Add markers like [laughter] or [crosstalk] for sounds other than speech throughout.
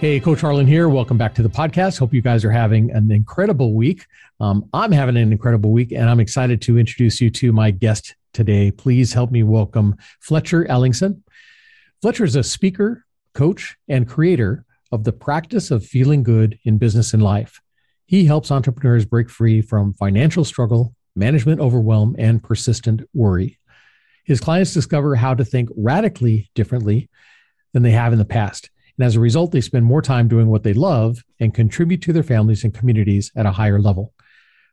Hey, Coach Harlan here. Welcome back to the podcast. Hope you guys are having an incredible week. Um, I'm having an incredible week, and I'm excited to introduce you to my guest today. Please help me welcome Fletcher Ellingson. Fletcher is a speaker, coach, and creator of the practice of feeling good in business and life. He helps entrepreneurs break free from financial struggle, management overwhelm, and persistent worry. His clients discover how to think radically differently than they have in the past and as a result, they spend more time doing what they love and contribute to their families and communities at a higher level.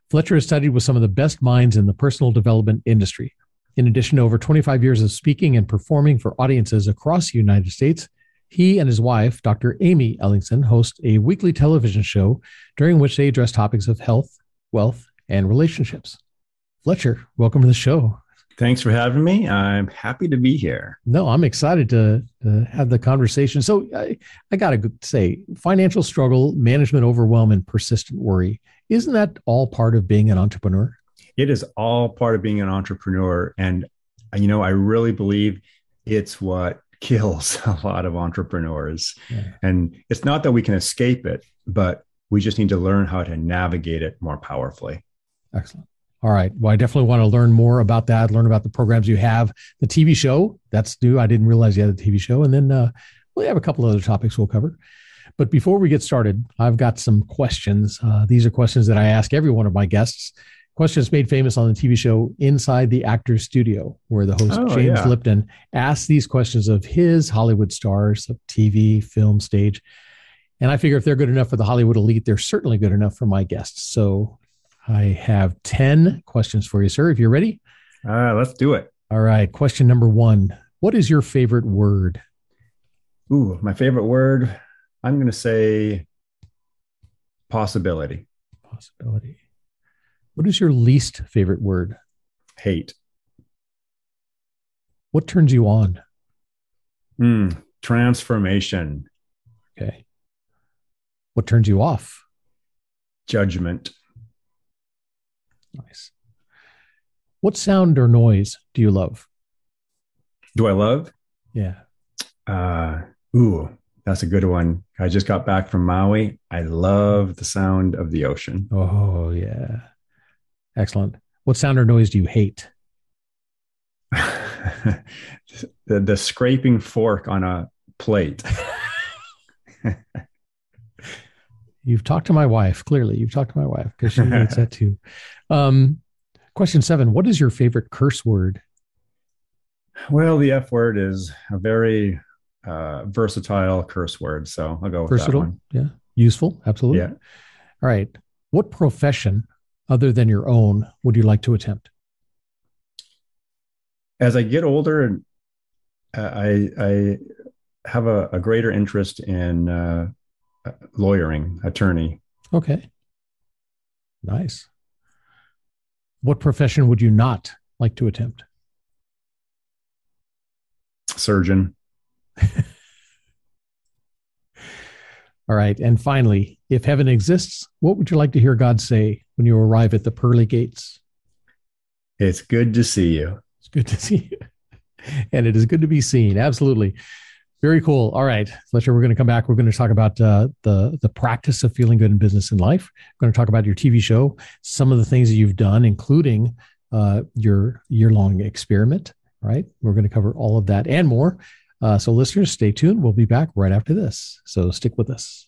Fletcher has studied with some of the best minds in the personal development industry. In addition to over 25 years of speaking and performing for audiences across the United States, he and his wife, Dr. Amy Ellingson, host a weekly television show during which they address topics of health, wealth, and relationships. Fletcher, welcome to the show. Thanks for having me. I'm happy to be here. No, I'm excited to, to have the conversation. So, I, I got to say, financial struggle, management overwhelm, and persistent worry isn't that all part of being an entrepreneur? It is all part of being an entrepreneur. And, uh, you know, I really believe it's what [laughs] kills a lot of entrepreneurs. Yeah. And it's not that we can escape it, but we just need to learn how to navigate it more powerfully. Excellent. All right. Well, I definitely want to learn more about that, learn about the programs you have, the TV show. That's new. I didn't realize you had a TV show. And then uh, we have a couple other topics we'll cover. But before we get started, I've got some questions. Uh, these are questions that I ask every one of my guests. Questions made famous on the TV show Inside the Actors Studio, where the host oh, James yeah. Lipton asks these questions of his Hollywood stars of TV, film, stage. And I figure if they're good enough for the Hollywood elite, they're certainly good enough for my guests. So I have 10 questions for you, sir. If you're ready. Uh, let's do it. All right. Question number one What is your favorite word? Ooh, my favorite word. I'm going to say possibility. Possibility. What is your least favorite word? Hate. What turns you on? Mm, transformation. Okay. What turns you off? Judgment. Nice. What sound or noise do you love? Do I love? Yeah. Uh, ooh, that's a good one. I just got back from Maui. I love the sound of the ocean. Oh, yeah. Excellent. What sound or noise do you hate? [laughs] the, the scraping fork on a plate. [laughs] You've talked to my wife. Clearly, you've talked to my wife because she hates that too. [laughs] Um, question seven: What is your favorite curse word? Well, the F word is a very uh, versatile curse word, so I'll go with Versatile, that one. Yeah, useful, absolutely. Yeah. All right. What profession, other than your own, would you like to attempt? As I get older, and uh, I I have a, a greater interest in uh, lawyering, attorney. Okay. Nice. What profession would you not like to attempt? Surgeon. [laughs] All right. And finally, if heaven exists, what would you like to hear God say when you arrive at the pearly gates? It's good to see you. It's good to see you. [laughs] And it is good to be seen. Absolutely. Very cool. All right, Fletcher, we're going to come back. We're going to talk about uh, the the practice of feeling good in business and life. We're going to talk about your TV show, some of the things that you've done, including uh, your year long experiment. Right. We're going to cover all of that and more. Uh, so, listeners, stay tuned. We'll be back right after this. So, stick with us.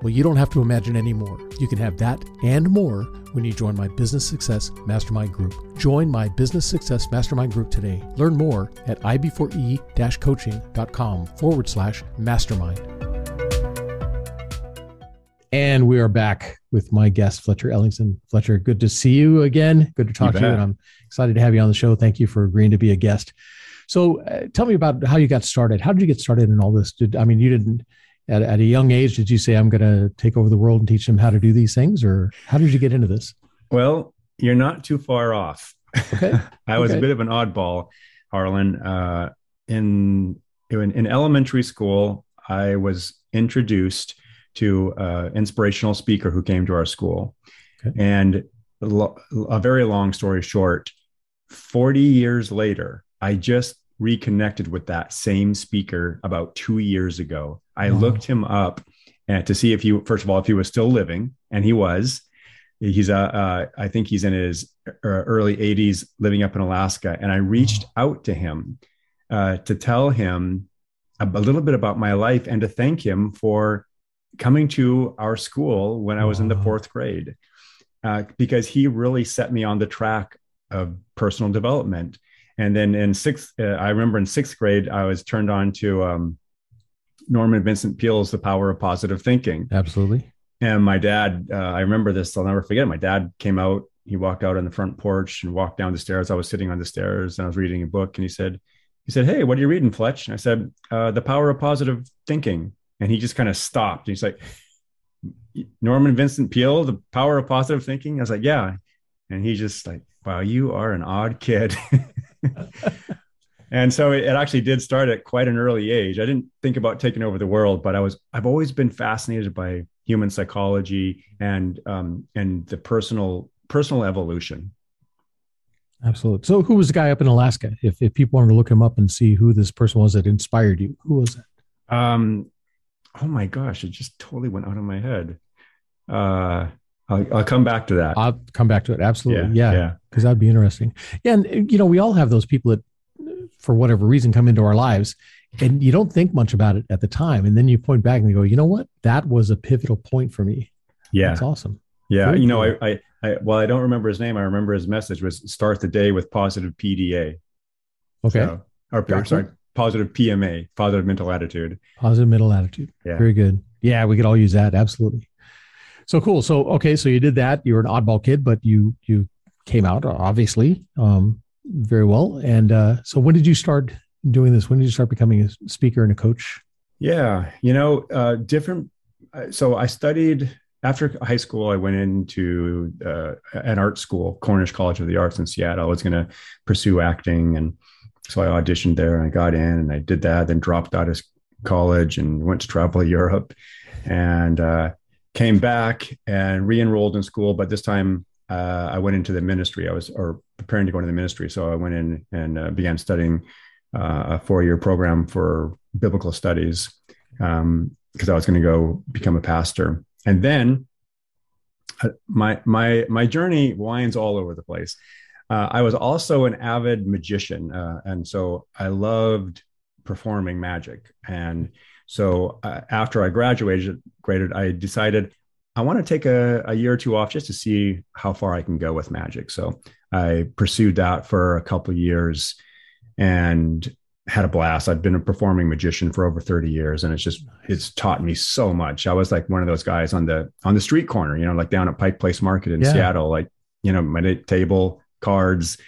Well, you don't have to imagine anymore. You can have that and more when you join my Business Success Mastermind Group. Join my Business Success Mastermind Group today. Learn more at ib4e coaching.com forward slash mastermind. And we are back with my guest, Fletcher Ellingson. Fletcher, good to see you again. Good to talk you to you. And I'm excited to have you on the show. Thank you for agreeing to be a guest. So, uh, tell me about how you got started. How did you get started in all this? Did I mean you didn't at, at a young age? Did you say I'm going to take over the world and teach them how to do these things, or how did you get into this? Well, you're not too far off. Okay, [laughs] I was okay. a bit of an oddball, Harlan. Uh, in, in in elementary school, I was introduced to an inspirational speaker who came to our school. Okay. And a very long story short, 40 years later, I just reconnected with that same speaker about two years ago. I wow. looked him up and to see if he, first of all, if he was still living, and he was. He's, uh, uh I think he's in his uh, early 80s, living up in Alaska. And I reached out to him uh, to tell him a, a, little bit about my life and to thank him for coming to our school when I was wow. in the fourth grade, uh, because he really set me on the track of personal development. And then in sixth, uh, I remember in sixth grade, I was turned on to um, Norman Vincent Peale's The Power of Positive Thinking. Absolutely. And my dad, uh, I remember this, I'll never forget. It. My dad came out, he walked out on the front porch and walked down the stairs. I was sitting on the stairs and I was reading a book and he said, he said, Hey, what are you reading, Fletch? And I said, uh, The Power of Positive Thinking. And he just kind of stopped. He's like, Norman Vincent Peale, The Power of Positive Thinking. I was like, Yeah. And he just like, wow, you are an odd kid. [laughs] [laughs] and so it, actually did start at quite an early age. I didn't think about taking over the world, but I was I've always been fascinated by human psychology and um, and the personal personal evolution. Absolutely. So, who was the guy up in Alaska? If if people wanted to look him up and see who this person was that inspired you, who was that? Um, oh my gosh, it just totally went out of my head. Uh, I'll, I'll, come back to that. I'll come back to it. Absolutely. Yeah. Because yeah. That'd be interesting. Yeah. And, uh, you know, we all have those people that, uh, for whatever reason, come into our lives and you don't think much about it at the time. And then you point back and you go, you know what? That was a pivotal point for me. Yeah. That's awesome. Yeah. Very you know, I, I, I, well, I don't remember his name. I remember his message was start the day with positive PDA. Okay. So, or, or sorry, positive PMA, positive mental attitude. Positive mental attitude. Yeah. Very good. Yeah. We could all use that. Absolutely. So cool. So okay, so you did that. You were an oddball kid, but you you came out obviously um, very well. And uh, so when did you start doing this? When did you start becoming a speaker and a coach? Yeah, you know, uh, different. Uh, so I studied after high school. I went into uh, an art school, Cornish College of the Arts in Seattle. I was going to pursue acting, and so I auditioned there. And I got in, and I did that. Then dropped out of college and went to travel Europe, and uh, came back and re-enrolled in school, but this time uh, I went into the ministry. I was or preparing to go into the ministry, so I went in and uh, began studying uh, a four-year program for biblical studies because um, I was going to go become a pastor. And then uh, my my my journey winds all over the place. Uh, I was also an avid magician, uh, and so I loved performing magic and so after I graduated, graded, I decided I want to take a, a year or two off just to see how far I can go with magic. So I pursued that for a couple of years and had a blast. I've been a performing magician for over 30 years and it's just it's taught me so much. I was like one of those guys on the on the street corner, you know, like down at Pike Place Market in yeah. Seattle, like, you know, my table, cards,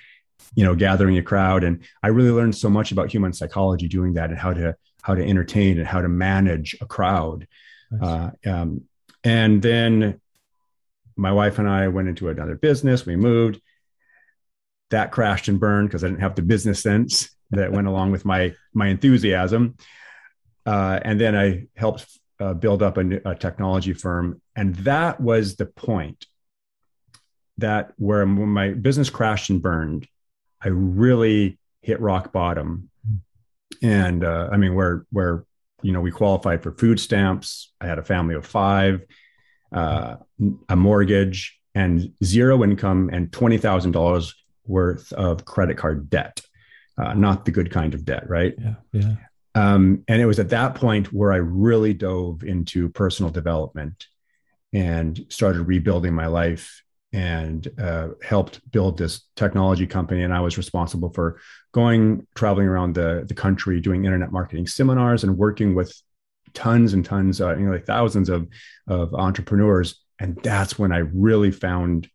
you know, gathering a crowd and I really learned so much about human psychology doing that and how to how to entertain and how to manage a crowd. Nice. Uh, um, and then my wife and I went into another business. We moved. That crashed and burned because I didn't have the business sense that went along with my my enthusiasm. Uh, and then I helped uh, build up a, a technology firm, and that was the point that where when my business crashed and burned, I really hit rock bottom and uh, I mean, where where you know we qualified for food stamps. I had a family of five, uh, a mortgage, and zero income, and twenty thousand dollars worth of credit card debt. Uh, not the good kind of debt, right? Yeah, yeah. Um, and it was at that point where I really dove into personal development and started rebuilding my life and uh, helped build this technology company. And I was responsible for going traveling around the, the country, doing internet marketing seminars and working with tons and tons, uh, you know, like thousands of, of entrepreneurs. And that's when I really found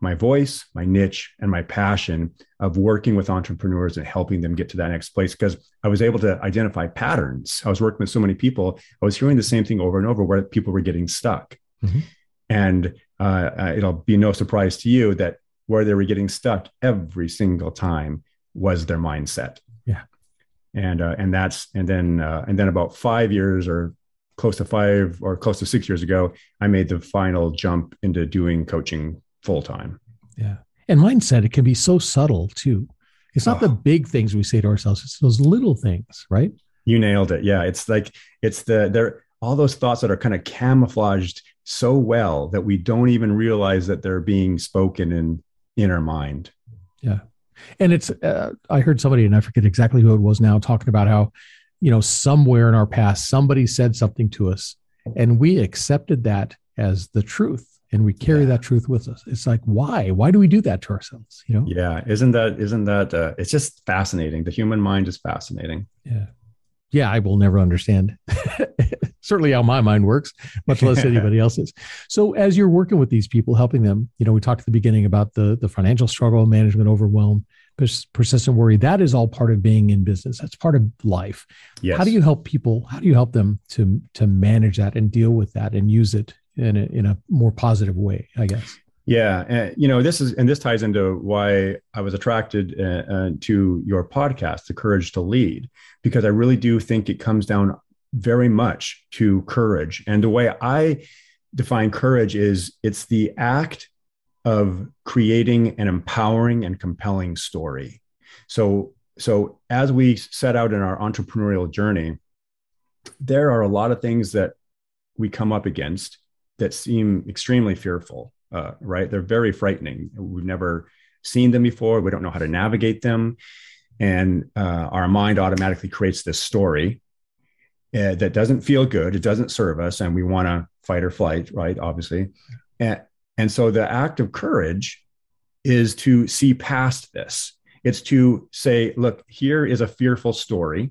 my voice, my niche, and my passion of working with entrepreneurs and helping them get to that next place because I was able to identify patterns. I was working with so many people. I was hearing the same thing over and over where people were getting stuck. Mm-hmm. And uh, uh, it'll be no surprise to you that where they were getting stuck every single time was their mindset. Yeah. And, uh, and that's, and then, uh, and then about five years or close to five or close to six years ago, I made the final jump into doing coaching full time. Yeah. And mindset, it can be so subtle too. It's not oh. the big things we say to ourselves, it's those little things, right? You nailed it. Yeah. It's like, it's the, there, all those thoughts that are kind of camouflaged so well that we don't even realize that they're being spoken in in our mind. Yeah. And it's, uh, I heard somebody, and I forget exactly who it was now, talking about how, you know, somewhere in our past, somebody said something to us and we accepted that as the truth and we carry yeah. that truth with us. It's like why? Why do we do that to ourselves you know? Yeah. Isn't that isn't that uh, it's just fascinating. The human mind is fascinating. Yeah yeah i will never understand [laughs] certainly how my mind works much less [laughs] anybody else's so as you're working with these people helping them you know we talked at the beginning about the the financial struggle management overwhelm persistent worry that is all part of being in business that's part of life yes. how do you help people how do you help them to to manage that and deal with that and use it in a, in a more positive way, I guess. Yeah, and you know this is and this ties into why I was attracted uh, uh, to your podcast, The Courage to Lead, because I really do think it comes down very much to courage. And the way I define courage is it's the act of creating an empowering and compelling story. So so as we set out in our entrepreneurial journey, there are a lot of things that we come up against that seem extremely fearful, uh, right? They're very frightening. We've never seen them before. We don't know how to navigate them. And uh, our mind automatically creates this story uh, that doesn't feel good. It doesn't serve us. And we want to fight or flight, right? Obviously. And, and so the act of courage is to see past this. It's to say, look, here is a fearful story.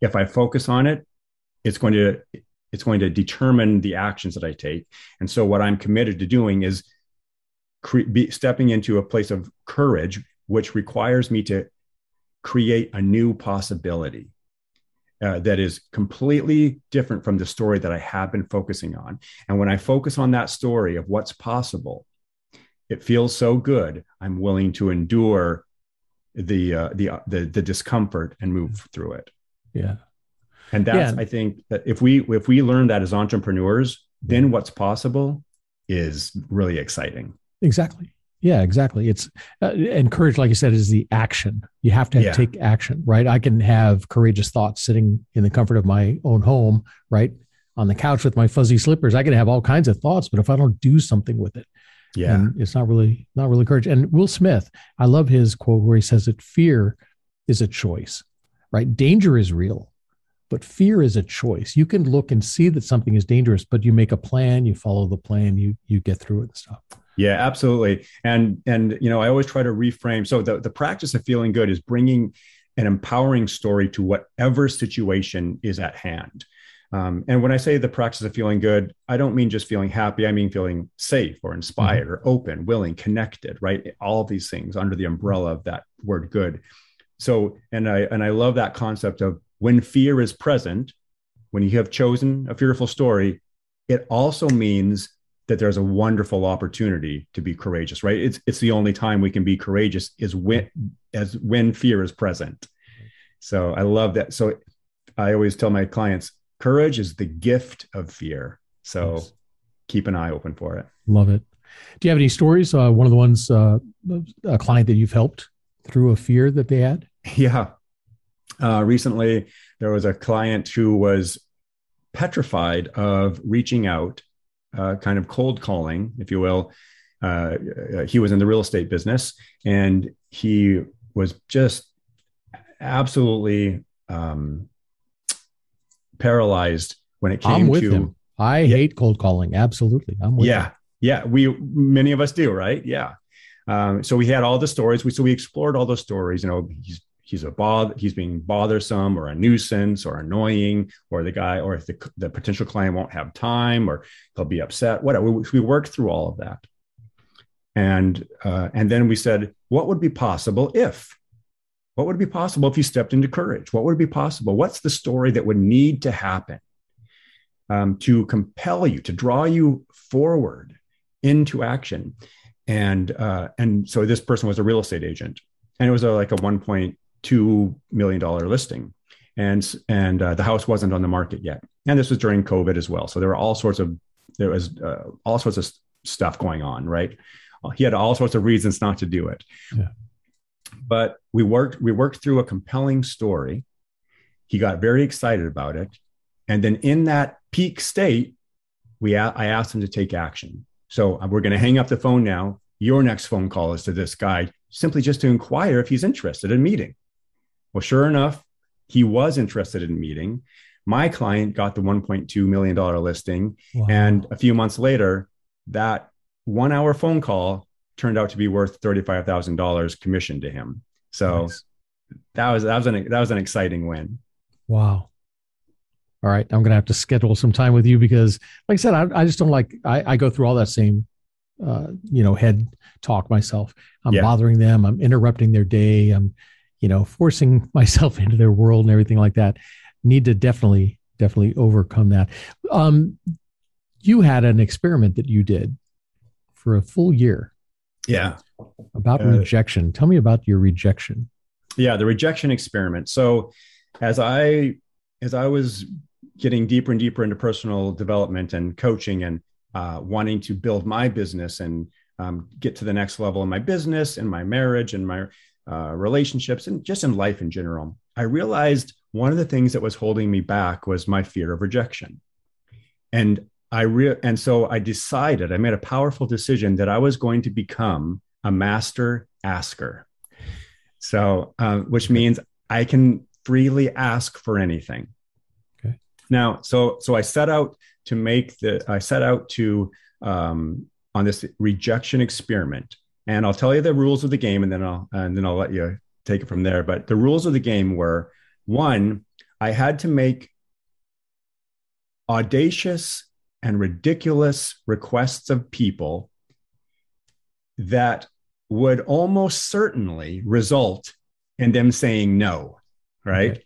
If I focus on it, it's going to it's going to determine the actions that I take. And so, what I'm committed to doing is cre- be stepping into a place of courage, which requires me to create a new possibility uh, that is completely different from the story that I have been focusing on. And when I focus on that story of what's possible, it feels so good. I'm willing to endure the uh, the, uh, the the discomfort and move through it. Yeah and that's yeah. i think that if we if we learn that as entrepreneurs then what's possible is really exciting. Exactly. Yeah exactly. It's uh, and courage like you said is the action. You have to yeah. take action right? I can have courageous thoughts sitting in the comfort of my own home right on the couch with my fuzzy slippers. I can have all kinds of thoughts but if i don't do something with it yeah. it's not really not really courage. And will smith i love his quote where he says that fear is a choice right? Danger is real but fear is a choice. You can look and see that something is dangerous, but you make a plan, you follow the plan, you you get through it and stuff. Yeah, absolutely. And and you know, I always try to reframe. So the the practice of feeling good is bringing an empowering story to whatever situation is at hand. Um, and when I say the practice of feeling good, I don't mean just feeling happy. I mean feeling safe or inspired mm-hmm. or open, willing, connected. Right, all of these things under the umbrella of that word good. So, and I and I love that concept of when fear is present, when you have chosen a fearful story, it also means that there's a wonderful opportunity to be courageous, right? It's it's the only time we can be courageous is when as when fear is present. So I love that. So I always tell my clients, courage is the gift of fear. So keep an eye open for it. Love it. Do you have any stories? Uh, one of the ones, uh, a client that you've helped through a fear that they had? [laughs] Yeah. Uh, recently, there was a client who was petrified of reaching out, uh, kind of cold calling, if you will. Uh, he was in the real estate business and he was just absolutely um, paralyzed when it came to. him. I Yeah. hate cold calling. Absolutely. I'm with yeah, him. yeah. We many of us do, right? Yeah. Um, so we had all the stories. We so we explored all those stories. You know, he's he's a bother, he's being bothersome or a nuisance or annoying, or the guy or if the the potential client won't have time or he'll be upset. Whatever. We, we worked through all of that, and uh, and then we said, what would be possible if? What would be possible if you stepped into courage? What would be possible? What's the story that would need to happen um, to compel you, to draw you forward into action? And uh, and so this person was a real estate agent, and it was like a, like a 1.2 million dollar listing, and and uh, the house wasn't on the market yet, and this was during COVID as well. So there were all sorts of there was uh, all sorts of stuff going on, right? He had all sorts of reasons not to do it. Yeah. But we worked we worked through a compelling story. He got very excited about it, and then in that peak state, we I asked him to take action. So uh, we're going to hang up the phone now. Your next phone call is to this guy, simply just to inquire if he's interested in meeting. Well, sure enough, he was interested in meeting. My client got the $1.2 million listing. Wow. And a few months later, that one hour phone call turned out to be worth $35,000 commission to him. So Nice. that was, that was an, that was an exciting win. Wow. All right. I'm going to have to schedule some time with you because, like I said, I, I just don't like, I, I go through all that same, uh, you know, head talk myself. I'm Yeah. bothering them. I'm interrupting their day. I'm, you know, forcing [laughs] myself into their world and everything like that. Need to definitely, definitely overcome that. Um, you had an experiment that you did for a full year Yeah. about Uh, rejection. Tell me about your rejection. yeah the rejection experiment so as i as i was getting deeper and deeper into personal development and coaching and uh, wanting to build my business and um, get to the next level in my business and my marriage and my uh, relationships and just in life in general. I realized one of the things that was holding me back was my fear of rejection. And i re- and so i decided i made a powerful decision that i was going to become a master asker. So, uh, which means I can freely ask for anything. Okay. Now, so so I set out to make the I set out to um, on this rejection experiment, and I'll tell you the rules of the game, and then I'll and then I'll let you take it from there. But the rules of the game were one, I had to make audacious and ridiculous requests of people that would almost certainly result in them saying no, right? Okay.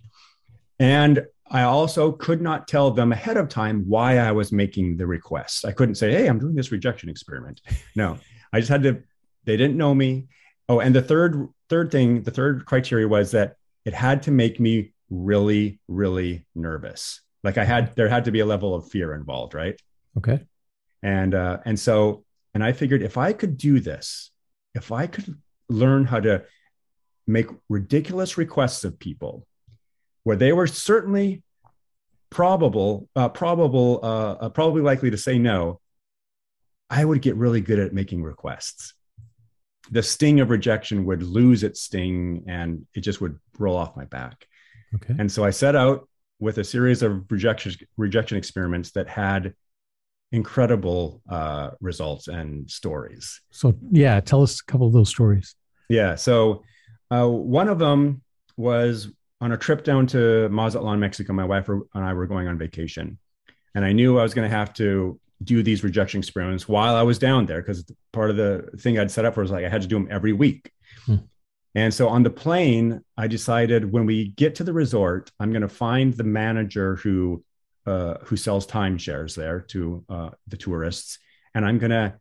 And I also could not tell them ahead of time why I was making the request. I couldn't say, "Hey, I'm doing this rejection experiment." No, I just had to. They didn't know me. Oh, and the third third thing, the third criteria was that it had to make me really, really nervous. Like I had, there had to be a level of fear involved, right? Okay. and uh, and so and I figured if I could do this, if I could learn how to make ridiculous requests of people, where they were certainly probable, uh, probable, uh, uh, probably likely to say no, I would get really good at making requests. The sting of rejection would lose its sting, and it just would roll off my back. Okay. And so I set out with a series of rejection rejection experiments that had incredible uh, results and stories. So, yeah, tell us a couple of those stories. Yeah. So uh, one of them was on a trip down to Mazatlan, Mexico. My wife and I were going on vacation, and I knew I was going to have to do these rejection experiments while I was down there because part of the thing I'd set up for was like I had to do them every week. Hmm. And so on the plane, I decided when we get to the resort, I'm going to find the manager who uh, who sells timeshares there to uh, the tourists, and I'm gonna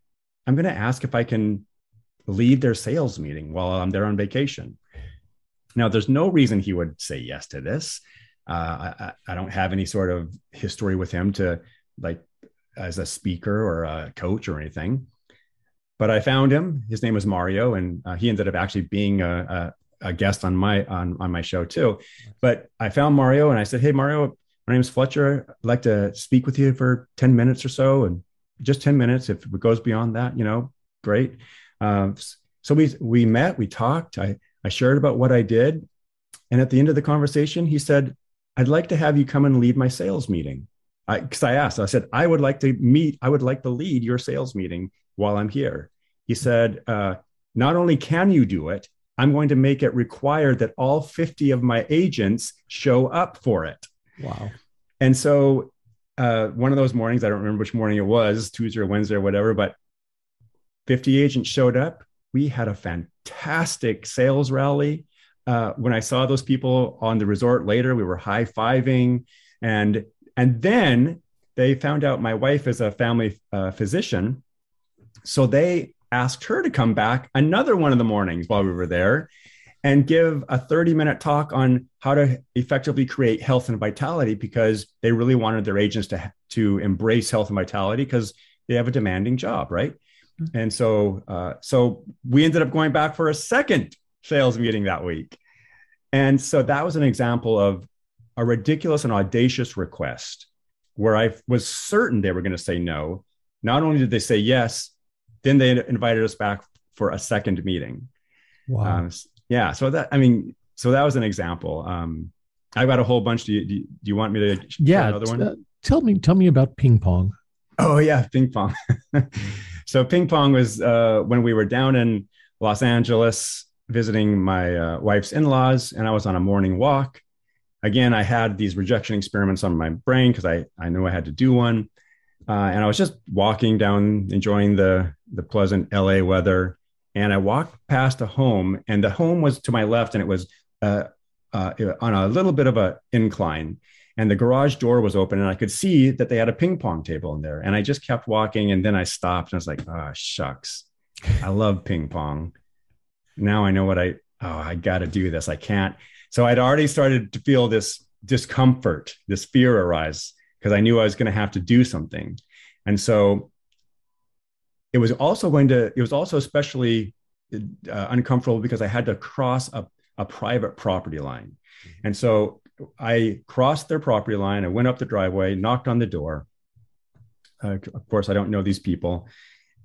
I'm gonna ask if I can lead their sales meeting while I'm there on vacation. Now, there's no reason he would say yes to this. Uh, I, I don't have any sort of history with him to like as a speaker or a coach or anything. But I found him. His name was Mario, and uh, he ended up actually being a, a, a guest on my on on my show too. But I found Mario, and I said, "Hey, Mario, my name is Fletcher. I'd like to speak with you for ten minutes or so, and just ten minutes. If it goes beyond that, you know, great." Um, so we we met, we talked. I I shared about what I did, and at the end of the conversation, he said, I'd like to have you come and lead my sales meeting. Because I, I, asked, I said, I would like to meet, I would like to lead your sales meeting while I'm here. He said, uh, Not only can you do it, I'm going to make it required that all 50 of my agents show up for it. Wow. And so uh, one of those mornings, I don't remember which morning it was, Tuesday or Wednesday or whatever, but 50 agents showed up. We had a fantastic sales rally. Uh, when I saw those people on the resort later, we were high fiving, and and then they found out my wife is a family uh, physician, so they asked her to come back another one of the mornings while we were there and give a 30 minute talk on how to effectively create health and vitality because they really wanted their agents to, to embrace health and vitality because they have a demanding job, right? Mm-hmm. And so, uh, so we ended up going back for a second sales meeting that week. And so that was an example of a ridiculous and audacious request where I was certain they were going to say no. Not only did they say yes, then they invited us back for a second meeting. Wow. Um, yeah. So that, I mean, so that was an example. Um, I've got a whole bunch. Do you, do you, do you want me to? Yeah. Another one? Uh, tell me, tell me about ping pong. Oh yeah, ping pong. [laughs] so ping pong was uh, when we were down in Los Angeles visiting my uh, wife's in-laws, and I was on a morning walk. Again, I had these rejection experiments on my brain because I I knew I had to do one, uh, and I was just walking down, enjoying the the pleasant LA weather. And I walked past a home, and the home was to my left, and it was uh, uh, on a little bit of an incline. And the garage door was open, and I could see that they had a ping pong table in there. And I just kept walking, and then I stopped, and I was like, "Oh shucks, I love ping pong." Now I know what I oh I got to do this. I can't. So I'd already started to feel this discomfort, this fear arise because I knew I was going to have to do something. And so it was also going to it was also especially uh, uncomfortable because i had to cross a, a private property line mm-hmm. and so i crossed their property line i went up the driveway knocked on the door uh, of course i don't know these people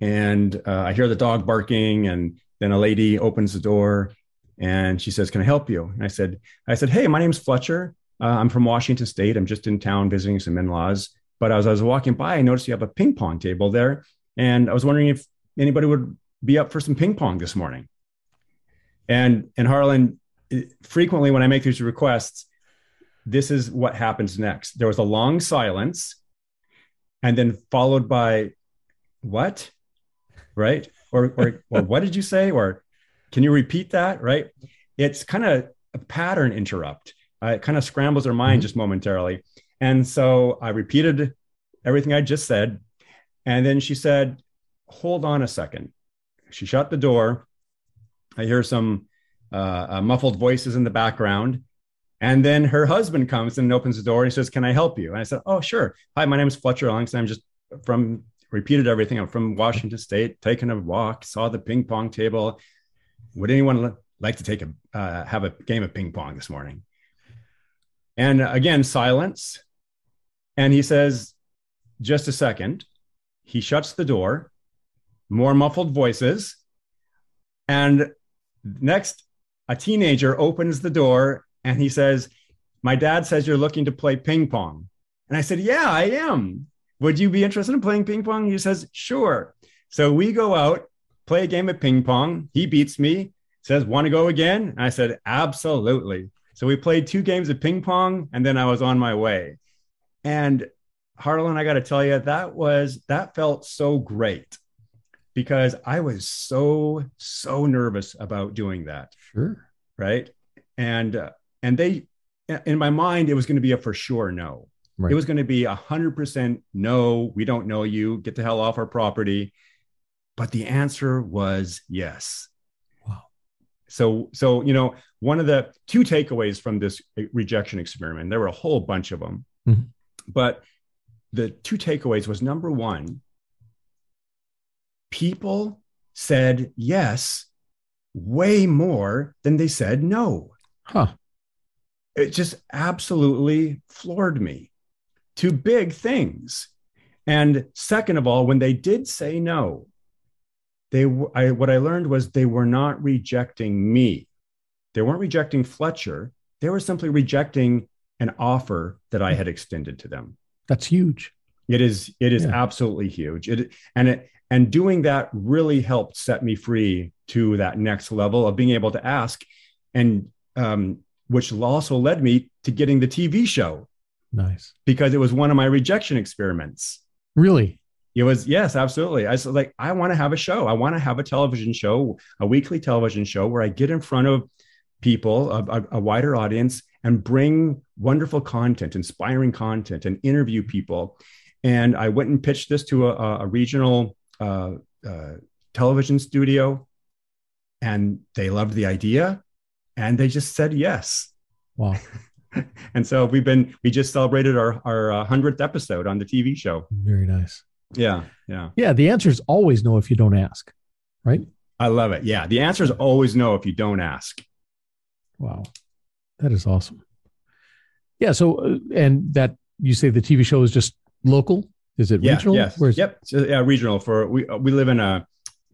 and uh, i hear the dog barking and then a lady opens the door and she says can i help you and i said i said hey my name's fletcher uh, i'm from washington state i'm just in town visiting some in-laws but as i was walking by i noticed you have a ping pong table there and I was wondering if anybody would be up for some ping pong this morning. And and Harlan, frequently when I make these requests, this is what happens next. There was a long silence, and then followed by what? Right? Or or, or what did you say? Or can you repeat that? Right? It's kind of a pattern interrupt. Uh, it kind of scrambles their mind mm-hmm. just momentarily. And so I repeated everything I just said, and then she said, Hold on a second. She shut the door. I hear some uh, uh, muffled voices in the background. And then her husband comes and opens the door and he says, Can I help you? And I said, Oh, sure. Hi, my name is Fletcher Ellingson. I'm just from, repeated everything. I'm from Washington State, taking a walk, saw the ping pong table. Would anyone like to take a, uh, have a game of ping pong this morning? And again, silence. And he says, Just a second. He shuts the door, more muffled voices. And next, a teenager opens the door and he says, My dad says you're looking to play ping pong. And I said, Yeah, I am. Would you be interested in playing ping pong? He says, Sure. So we go out, play a game of ping pong. He beats me, says, Want to go again? And I said, Absolutely. So we played two games of ping pong and then I was on my way. And Harlan, I got to tell you, that was that felt so great because I was so so nervous about doing that. Sure. Right. And uh, and they in my mind it was going to be a for sure no. Right. It was going to be a hundred percent no. We don't know you. Get the hell off our property. But the answer was yes. Wow. So so you know one of the two takeaways from this rejection experiment. There were a whole bunch of them, mm-hmm. but the two takeaways was number one, people said yes way more than they said no. Huh. It just absolutely floored me. Two big things. And second of all, when they did say no, they I, what I learned was they were not rejecting me. They weren't rejecting Fletcher. They were simply rejecting an offer that I had extended to them. That's huge. It is it is Yeah. absolutely huge. It and it and doing that really helped set me free to that next level of being able to ask and um, which also led me to getting the TV show Nice. because it was one of my rejection experiments. Really? It was yes, absolutely. I was like, I want to have a show. I want to have a television show, a weekly television show where I get in front of people, a, a, wider audience, and bring wonderful content, inspiring content, and interview people. And I went and pitched this to a, a- a regional uh, uh, television studio, and they loved the idea, and they just said yes. Wow. [laughs] And so we've been we just celebrated our our hundredth episode on the TV show. Very nice. Yeah, yeah. Yeah. The answer is always no if you don't ask, right? I love it. Yeah. The answer is always no if you don't ask. Wow. That is awesome. Yeah. So, uh, and that you say the TV show is just local? Is it Yeah. regional? Yes. Where's Yep. So, yeah. Regional for we we live in a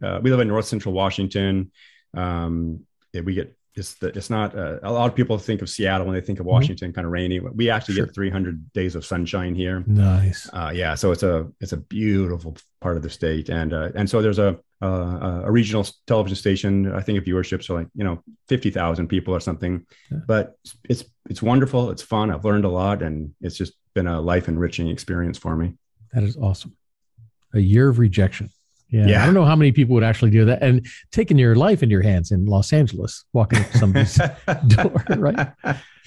uh, we live in North Central Washington. Um, we get it's the it's not uh, a lot of people think of Seattle when they think of Washington kind of rainy. We actually Sure. get 300 days of sunshine here. Nice. Uh, yeah, so it's a it's a beautiful part of the state, and uh, and so there's a uh, a regional television station. I think of viewerships are like you know fifty thousand people or something, Yeah. but it's it's wonderful. It's fun. I've learned a lot, and it's just been a life enriching experience for me. That is awesome. A year of rejection. Yeah. Yeah. I don't know how many people would actually do that and taking your life in your hands in Los Angeles, walking up somebody's [laughs] door, right?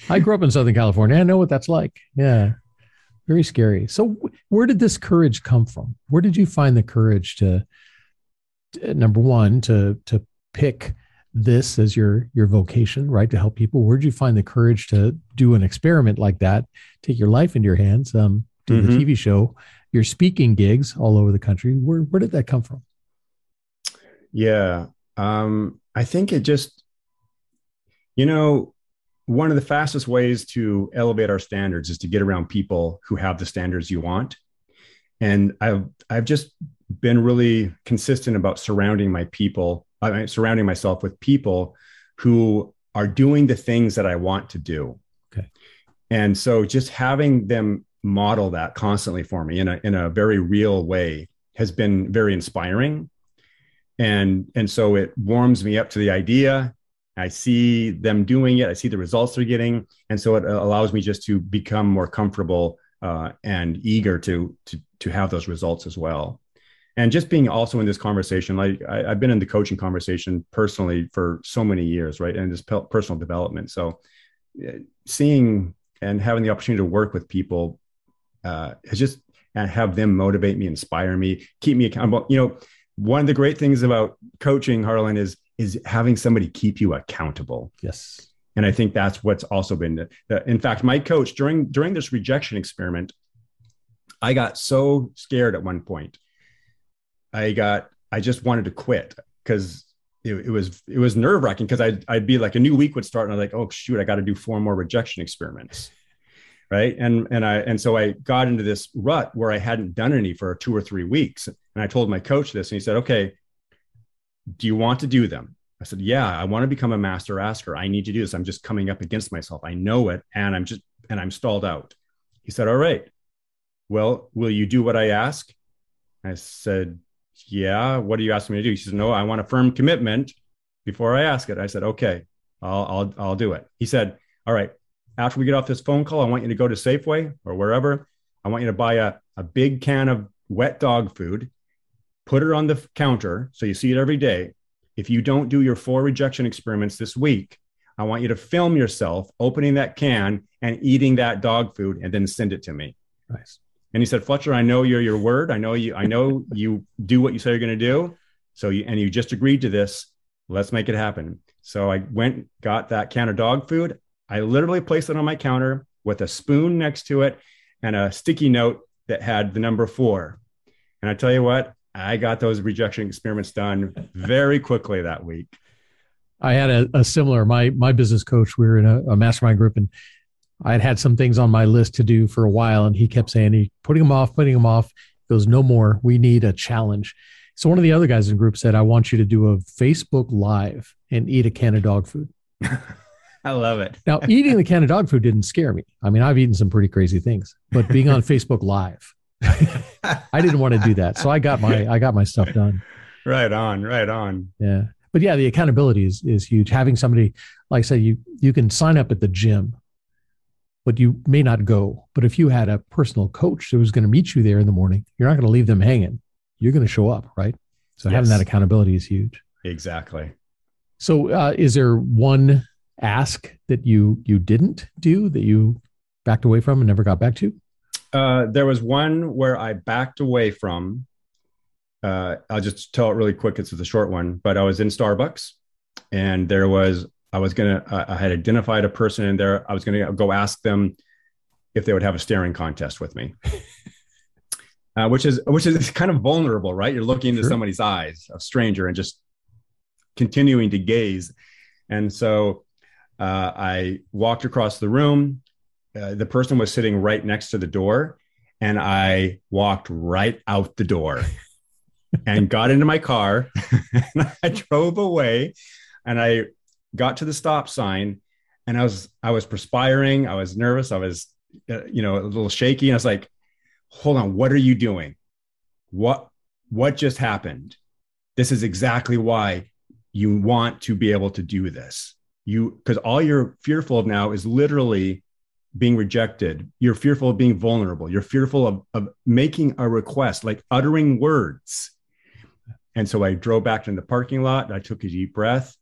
I grew up in Southern California. I know what that's like. Yeah. Very scary. So, wh- where did this courage come from? Where did you find the courage to, to- number one, to to pick this as your your vocation, right? To help people. Where did you find the courage to do an experiment like that? Take your life into your hands. Um, do the Mhm. TV show, your speaking gigs all over the country. Where where did that come from? Yeah. Um, I think it just, you know, one of the fastest ways to elevate our standards is to get around people who have the standards you want. And I've I've just been really consistent about surrounding my people, I mean, surrounding myself with people who are doing the things that I want to do. Okay. And so just having them model that constantly for me in a in a very real way has been very inspiring. And and so it warms me up to the idea. I see them doing it. I see the results they're getting. And so it allows me just to become more comfortable uh, and eager to to to have those results as well. And just being also in this conversation like I, i've been in the coaching conversation personally for so many years right and this personal development. So uh, seeing and having the opportunity to work with people uh, has just and have them motivate me inspire me keep me accountable. You know one of the great things about coaching harlan is is having somebody keep you accountable. Yes. and i think that's what's also been in fact my coach during during this rejection experiment i got so scared at one point. I got i just wanted to quit because it, it was it was nerve wracking because I'd, I'd be like a new week would start and i'm like oh shoot i got to do four more rejection experiments right? And and i and so i got into this rut where i hadn't done any for two or three weeks. And i told my coach this and he said okay do you want to do them? I said yeah i want to become a master asker. I need to do this. I'm just coming up against myself. I know it and i'm just and i'm stalled out. He said all right. Well will you do what i ask? I said yeah what are you asking me to do? He says no i want a firm commitment before i ask it. I said okay i'll i'll, I'll do it. He said all right after we get off this phone call, I want you to go to Safeway or wherever. I want you to buy a, a big can of wet dog food, put it on the counter so you see it every day. If you don't do your four rejection experiments this week, I want you to film yourself opening that can and eating that dog food and then send it to me. Nice. And he said, Fletcher, I know you're your word. I know you, I know [laughs] you do what you say you're going to do. So you, and you just agreed to this. Let's make it happen. So I went, got that can of dog food. I literally placed it on my counter with a spoon next to it and a sticky note that had the number four. And I tell you what, I got those rejection experiments done very quickly that week. I had a, a similar my my business coach. We were in a, a mastermind group, and I had had some things on my list to do for a while, and he kept saying he putting them off, putting them off. He goes, no more. We need a challenge. So one of the other guys in the group said, I want you to do a Facebook Live and eat a can of dog food. [laughs] I love it. now, [laughs] eating the can of dog food didn't scare me. I mean, I've eaten some pretty crazy things, but being on [laughs] Facebook Live, I didn't want to do that. So I got my I got my stuff done. Right on, right on. Yeah. But yeah, the accountability is is huge. Having somebody, like I said, you you can sign up at the gym, but you may not go. But if you had a personal coach that was going to meet you there in the morning, you're not going to leave them hanging. You're going to show up, right? So yes. having that accountability is huge. Exactly. So, uh, is there one ask that you you didn't do that you backed away from and never got back to? Uh, there was one where I backed away from. Uh, I'll just tell it really quick. It's a short one, but I was in Starbucks, and there was I was gonna uh, I had identified a person in there. I was gonna go ask them if they would have a staring contest with me. [laughs] Uh, which is which is kind of vulnerable, right? You're looking into sure. somebody's eyes, a stranger, and just continuing to gaze. And so uh, I walked across the room. Uh, the person was sitting right next to the door, and I walked right out the door [laughs] and got into my car. and [laughs] I drove away, and I got to the stop sign, and I was I was perspiring. I was nervous. I was uh, you know a little shaky. And I was like, "Hold on, what are you doing? What what just happened? This is exactly why you want to be able to do this." You because all you're fearful of now is literally being rejected. You're fearful of being vulnerable. You're fearful of, of making a request like uttering words. And so i drove back in the parking lot. I took a deep breath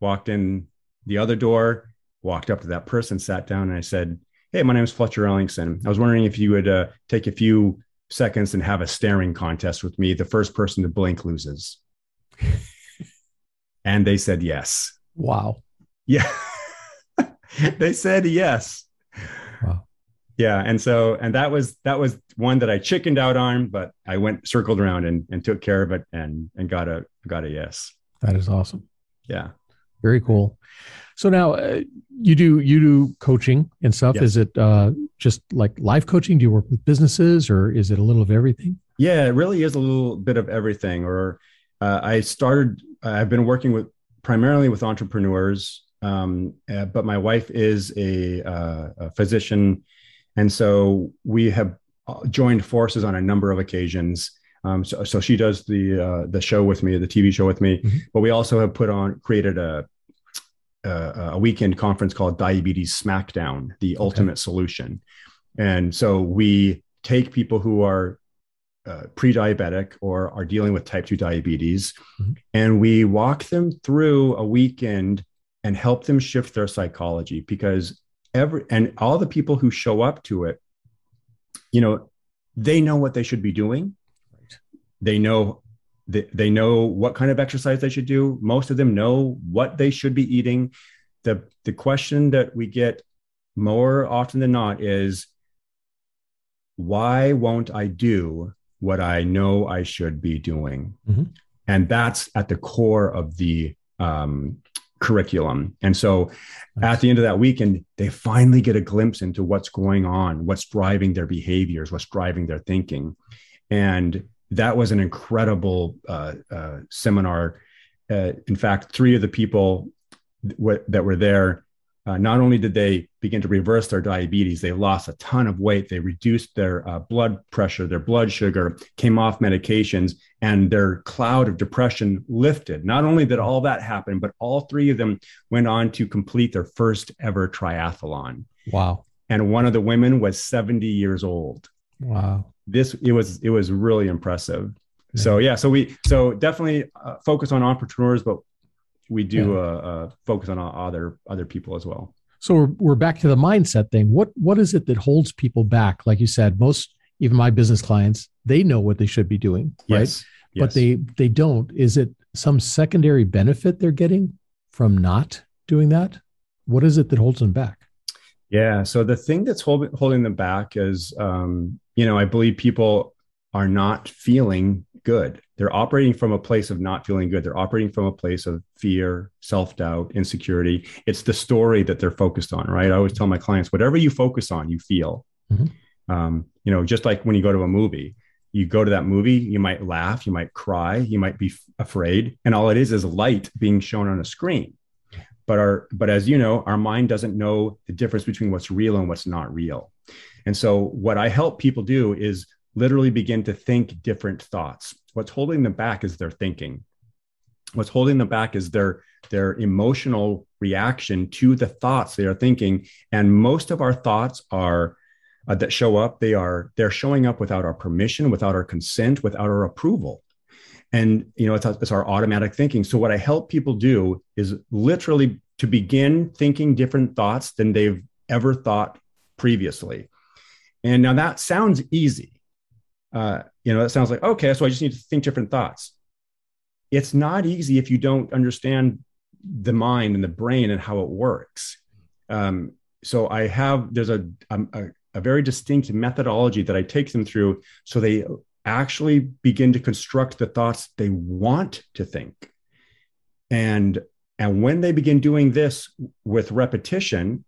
walked in the other door walked up to that person sat down and i said hey my name is fletcher ellingson. I was wondering if you would uh, take a few seconds and have a staring contest with me the first person to blink loses. [laughs] And they said yes. Wow yeah. [laughs] they said yes. Wow. Yeah. And so, and that was, that was one that I chickened out on, but I went circled around and, and took care of it and, and got a, got a yes. That is awesome. Yeah. Very cool. So now uh, you do, you do coaching and stuff. Yes. Is it uh, just like life coaching? Do you work with businesses or is it a little of everything? Yeah, it really is a little bit of everything. Or uh, I started, I've been working with primarily with entrepreneurs um, uh, but my wife is a, uh, a, physician, and so we have uh, joined forces on a number of occasions. Um, so, so, she does the uh, the show with me, the TV show with me. Mm-hmm. But we also have put on created a a, a weekend conference called Diabetes Smackdown: The okay. Ultimate Solution. And so we take people who are uh, pre-diabetic or are dealing with type 2 diabetes mm-hmm. and we walk them through a weekend and help them shift their psychology because every and all the people who show up to it you know they know what they should be doing right. they know they, they know what kind of exercise they should do most of them know what they should be eating the the question that we get more often than not is why won't i do what i know i should be doing mm-hmm. and that's at the core of the um, curriculum. And so at the end of that weekend, they finally get a glimpse into what's going on, what's driving their behaviors, what's driving their thinking. And that was an incredible uh, uh, seminar. Uh, in fact, three of the people w- that were there uh, not only did they begin to reverse their diabetes, they lost a ton of weight. They reduced their uh, blood pressure, their blood sugar, came off medications, and their cloud of depression lifted. Not only did all that happen, but all three of them went on to complete their first ever triathlon. Wow. And one of the women was 70 years old. Wow. This it was it was really impressive. Yeah. So yeah, so we so definitely uh, focus on entrepreneurs, but we do yeah. uh, uh, focus on other other people as well. So we're, we're back to the mindset thing. What what is it that holds people back? Like you said, most even my business clients, they know what they should be doing, right? Yes. Yes. But they they don't. Is it some secondary benefit they're getting from not doing that? What is it that holds them back? Yeah. So the thing that's hold, holding them back is, um, you know, I believe people are not feeling good. They're operating from a place of not feeling good. They're operating from a place of fear, self doubt, insecurity. It's the story that they're focused on, right? I always tell my clients, whatever you focus on, you feel. Mm-hmm. Um, you know, just like when you go to a movie, you go to that movie, you might laugh, you might cry, you might be f- afraid, and all it is is light being shown on a screen. but our but as you know our mind doesn't know the difference between what's real and what's not real and so what i help people do is literally begin to think different thoughts. What's holding them back is their thinking. What's holding them back is their their emotional reaction to the thoughts they are thinking. And most of our thoughts are uh, that show up they are they're showing up without our permission without our consent without our approval. And you know it's, it's our automatic thinking. So what i help people do is literally to begin thinking different thoughts than they've ever thought previously. And now that sounds easy uh, you know that sounds like okay so i just need to think different thoughts. It's not easy if you don't understand the mind and the brain and how it works. Um, so i have there's a, a, a very distinct methodology that i take them through so they actually begin to construct the thoughts they want to think. And and when they begin doing this with repetition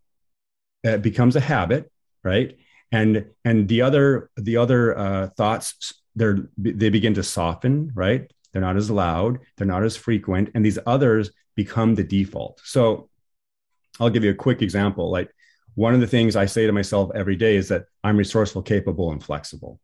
it becomes a habit right and and the other the other uh, thoughts they're they begin to soften right they're not as loud they're not as frequent and these others become the default so i'll give you a quick example like one of the things i say to myself every day is that i'm resourceful capable and flexible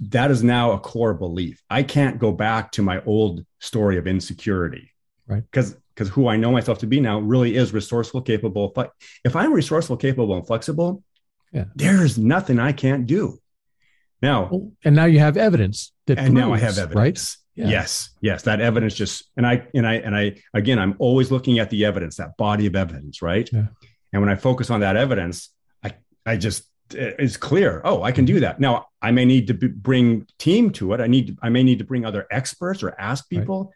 that is now a core belief. I can't go back to my old story of insecurity. Right. Because because who I know myself to be now really is resourceful, capable. But if I'm resourceful, capable, and flexible, yeah. there's nothing I can't do. Now, well, and now you have evidence that and proves, now I have evidence. Right? Yeah. Yes, yes, that evidence just and I and I and I again, I'm always looking at the evidence, that body of evidence, right? Yeah. And when I focus on that evidence, I I just it's clear. Oh, I can do that. Now, I may need to b- bring team to it. I need, I may need to bring other experts or ask people, right.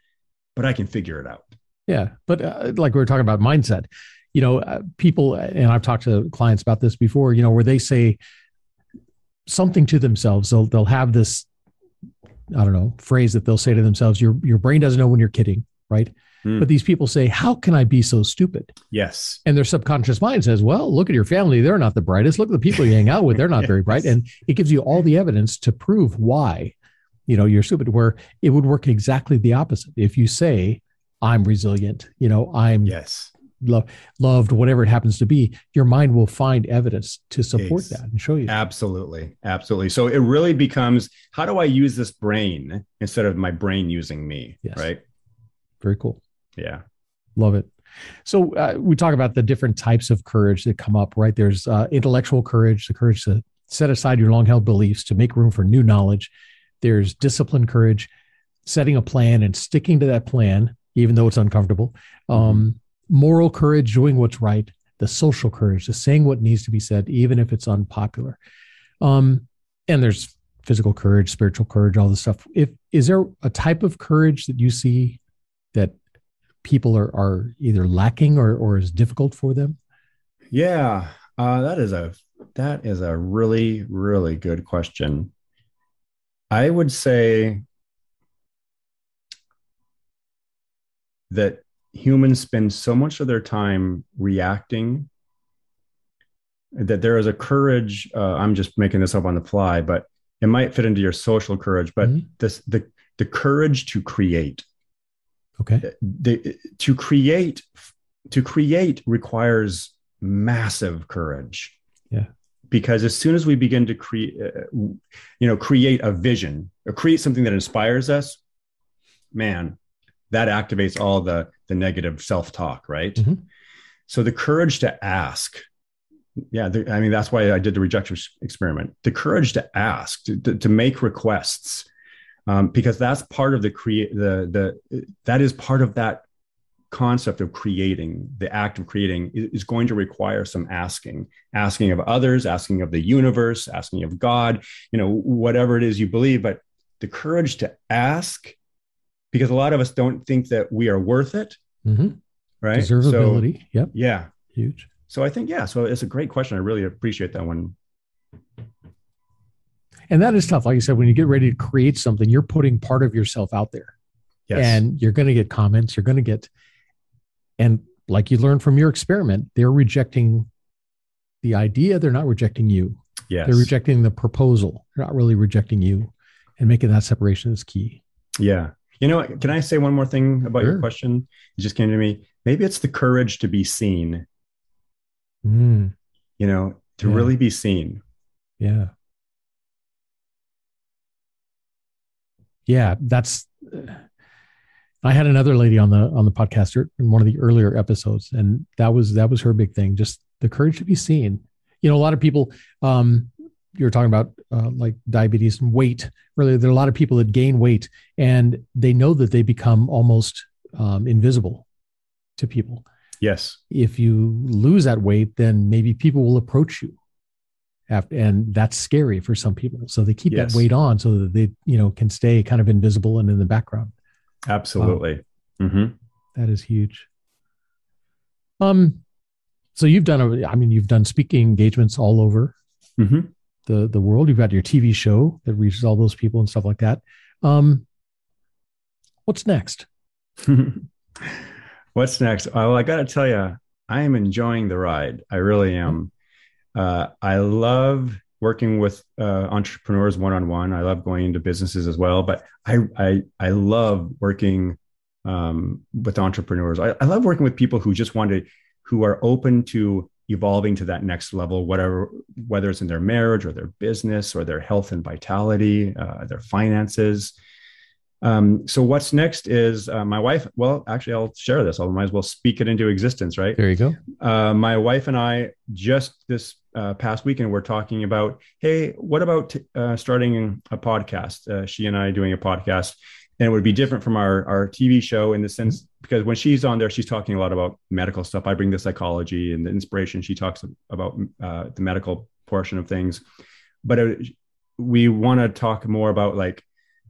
but I can figure it out. Yeah, but uh, like we were talking about mindset, you know, uh, people, and I've talked to clients about this before. You know, where they say something to themselves, they'll they'll have this, I don't know, phrase that they'll say to themselves. Your your brain doesn't know when you're kidding, right? Mm. But these people say, How can I be so stupid? Yes. And their subconscious mind says, Well, look at your family. They're not the brightest. Look at the people you hang out with. They're not yes. [laughs] very bright. And it gives you all the evidence to prove why, you know, you're stupid, where it would work exactly the opposite. If you say, I'm resilient, you know, I'm yes. Love, loved, whatever it happens to be, your mind will find evidence to support that and show you. Absolutely. Absolutely. So it really becomes how do I use this brain instead of my brain using me? Yes. Right. Very cool. Yeah. Love it. So uh, we talk about the different types of courage that come up, right? There's uh, intellectual courage, the courage to set aside your long held beliefs to make room for new knowledge. There's discipline courage, setting a plan and sticking to that plan, even though it's uncomfortable. Um, moral courage, doing what's right. The social courage, the saying what needs to be said, even if it's unpopular. Um, and there's physical courage, spiritual courage, all this stuff. If is there a type of courage that you see that people are, are either lacking or, or is difficult for them? Yeah, uh, that is a that is a really really good question. I would say that humans spend so much of their time reacting that there is a courage. Uh, I'm just making this up on the fly, but it might fit into your social courage. But mm-hmm. this the the courage to create Okay. The, to create to create requires massive courage. Yeah. Because as soon as we begin to create, uh, you know, create a vision or create something that inspires us, man, that activates all the the negative self talk, right? Mm-hmm. So the courage to ask, yeah, the, I mean that's why I did the rejection experiment. The courage to ask, to, to, to make requests, um, because that's part of the create the the that is part of that concept of creating the act of creating is going to require some asking asking of others asking of the universe asking of god you know whatever it is you believe but the courage to ask because a lot of us don't think that we are worth it mm-hmm. right observability so, yep yeah huge so i think yeah so it's a great question i really appreciate that one and that is tough. Like you said, when you get ready to create something, you're putting part of yourself out there. Yes. And you're going to get comments. You're going to get, and like you learned from your experiment, they're rejecting the idea. They're not rejecting you. Yes. They're rejecting the proposal. They're not really rejecting you. And making that separation is key. Yeah. You know, can I say one more thing about sure. your question? It just came to me. Maybe it's the courage to be seen. Mm. You know, to yeah. really be seen. Yeah. Yeah, that's. I had another lady on the on the podcast in one of the earlier episodes, and that was that was her big thing. Just the courage to be seen. You know, a lot of people. Um, you're talking about uh, like diabetes and weight. Really, there are a lot of people that gain weight, and they know that they become almost um, invisible to people. Yes. If you lose that weight, then maybe people will approach you. After, and that's scary for some people. So they keep yes. that weight on so that they, you know, can stay kind of invisible and in the background. Absolutely. Um, mm-hmm. that is huge. Um, so you've done, a, I mean, you've done speaking engagements all over mm-hmm. The the world. You've got your TV show that reaches all those people and stuff like that. Um, what's next? [laughs] What's next? Well, I got to tell you, I am enjoying the ride. I really am. Uh, I love working with uh, entrepreneurs one on one. I love going into businesses as well, but I I, I love working um, with entrepreneurs. I, I love working with people who just want to, who are open to evolving to that next level, whatever, whether it's in their marriage or their business or their health and vitality, uh, their finances. Um, so what's next is uh, my wife. Well, actually, I'll share this. I might as well speak it into existence, right? There you go. Uh, my wife and I just this uh, past weekend we're talking about, hey, what about t- uh, starting a podcast? Uh, she and I doing a podcast, and it would be different from our our TV show in the sense because when she's on there, she's talking a lot about medical stuff. I bring the psychology and the inspiration. She talks about uh, the medical portion of things, but it, we want to talk more about like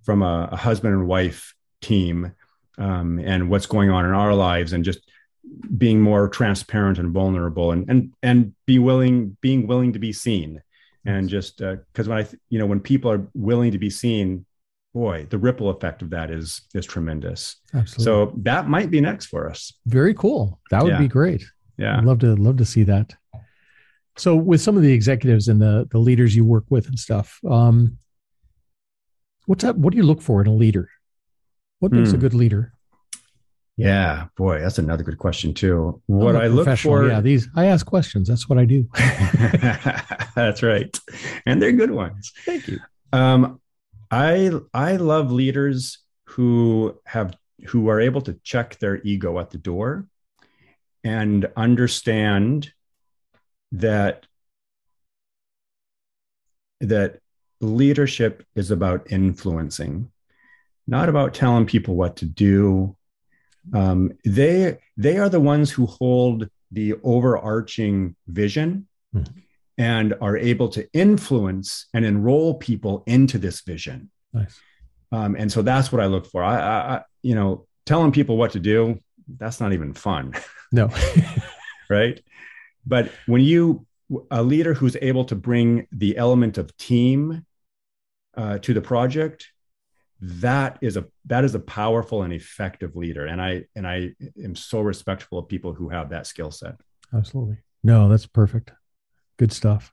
from a, a husband and wife team um, and what's going on in our lives and just being more transparent and vulnerable and and and be willing being willing to be seen and just because uh, when I th- you know when people are willing to be seen boy the ripple effect of that is is tremendous Absolutely. so that might be next for us very cool that would yeah. be great yeah I'd love to love to see that so with some of the executives and the the leaders you work with and stuff um What's that? What do you look for in a leader? What makes hmm. a good leader? Yeah, boy, that's another good question too. What I look for, yeah, these I ask questions. That's what I do. [laughs] that's right, and they're good ones. Thank you. Um, I I love leaders who have who are able to check their ego at the door and understand that that leadership is about influencing, not about telling people what to do. Um, they they are the ones who hold the overarching vision mm. And are able to influence and enroll people into this vision. Nice. Um, and so that's what I look for. I, I, you know, telling people what to do, that's not even fun. No. [laughs] [laughs] right. But when you a leader who's able to bring the element of team uh, to the project that is a that is a powerful and effective leader and i and i am so respectful of people who have that skill set absolutely no that's perfect good stuff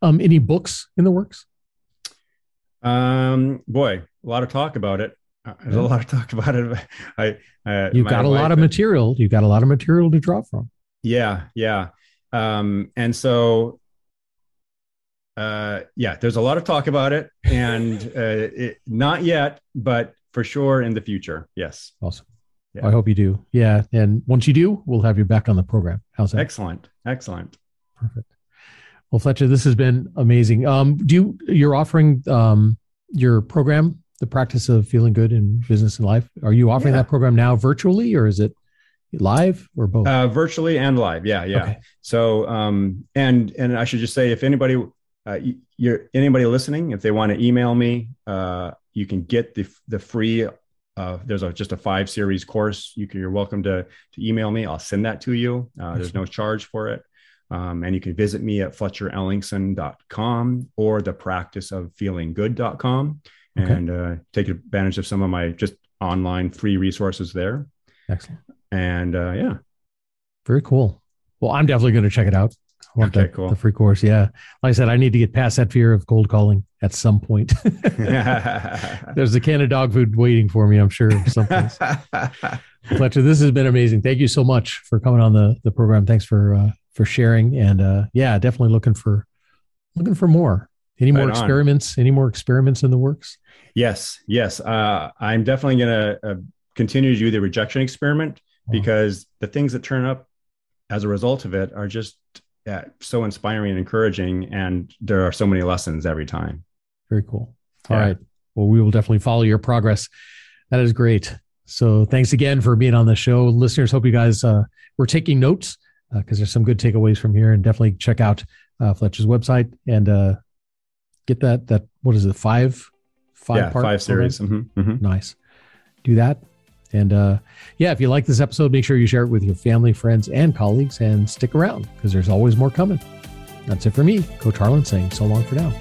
um any books in the works um boy a lot of talk about it uh, there's a lot of talk about it [laughs] i uh, you've got a lot of material you've got a lot of material to draw from yeah yeah um and so uh, yeah, there's a lot of talk about it, and [laughs] uh, it, not yet, but for sure in the future. Yes. Awesome. Yeah. I hope you do. Yeah, and once you do, we'll have you back on the program. How's that? Excellent. Excellent. Perfect. Well, Fletcher, this has been amazing. Um, do you you're offering um, your program, the practice of feeling good in business and life? Are you offering yeah. that program now virtually, or is it live or both? Uh, virtually and live. Yeah, yeah. Okay. So, um, and and I should just say, if anybody uh, you're anybody listening, if they want to email me, uh, you can get the the free. Uh, there's a, just a five series course. You can, you're welcome to to email me. I'll send that to you. Uh, there's no charge for it. Um, and you can visit me at fletcherellingson.com or the practice of feelinggood.com okay. and uh, take advantage of some of my just online free resources there. Excellent. And uh, yeah. Very cool. Well, I'm definitely going to check it out. want okay, the, cool. the free course. Yeah. Like I said, I need to get past that fear of cold calling at some point. [laughs] [laughs] There's a can of dog food waiting for me, I'm sure. Someplace. [laughs] Fletcher, this has been amazing. Thank you so much for coming on the the program. Thanks for uh, for sharing, and uh, yeah, definitely looking for looking for more. Any more right experiments? Any more experiments in the works? Yes, yes. Uh, I'm definitely going to uh, continue to do the rejection experiment wow. because the things that turn up as a result of it are just uh, so inspiring and encouraging, and there are so many lessons every time. Very cool. All yeah. right. Well, we will definitely follow your progress. That is great. So thanks again for being on the show. Listeners, hope you guys uh, were taking notes because uh, there's some good takeaways from here and definitely check out uh, Fletcher's website and uh, get that, that, what is it? Five, five yeah, part five series. Mm-hmm, mm-hmm. Nice. Do that. And uh, yeah, if you like this episode, make sure you share it with your family, friends, and colleagues and stick around because there's always more coming. That's it for me, Coach Harlan saying so long for now.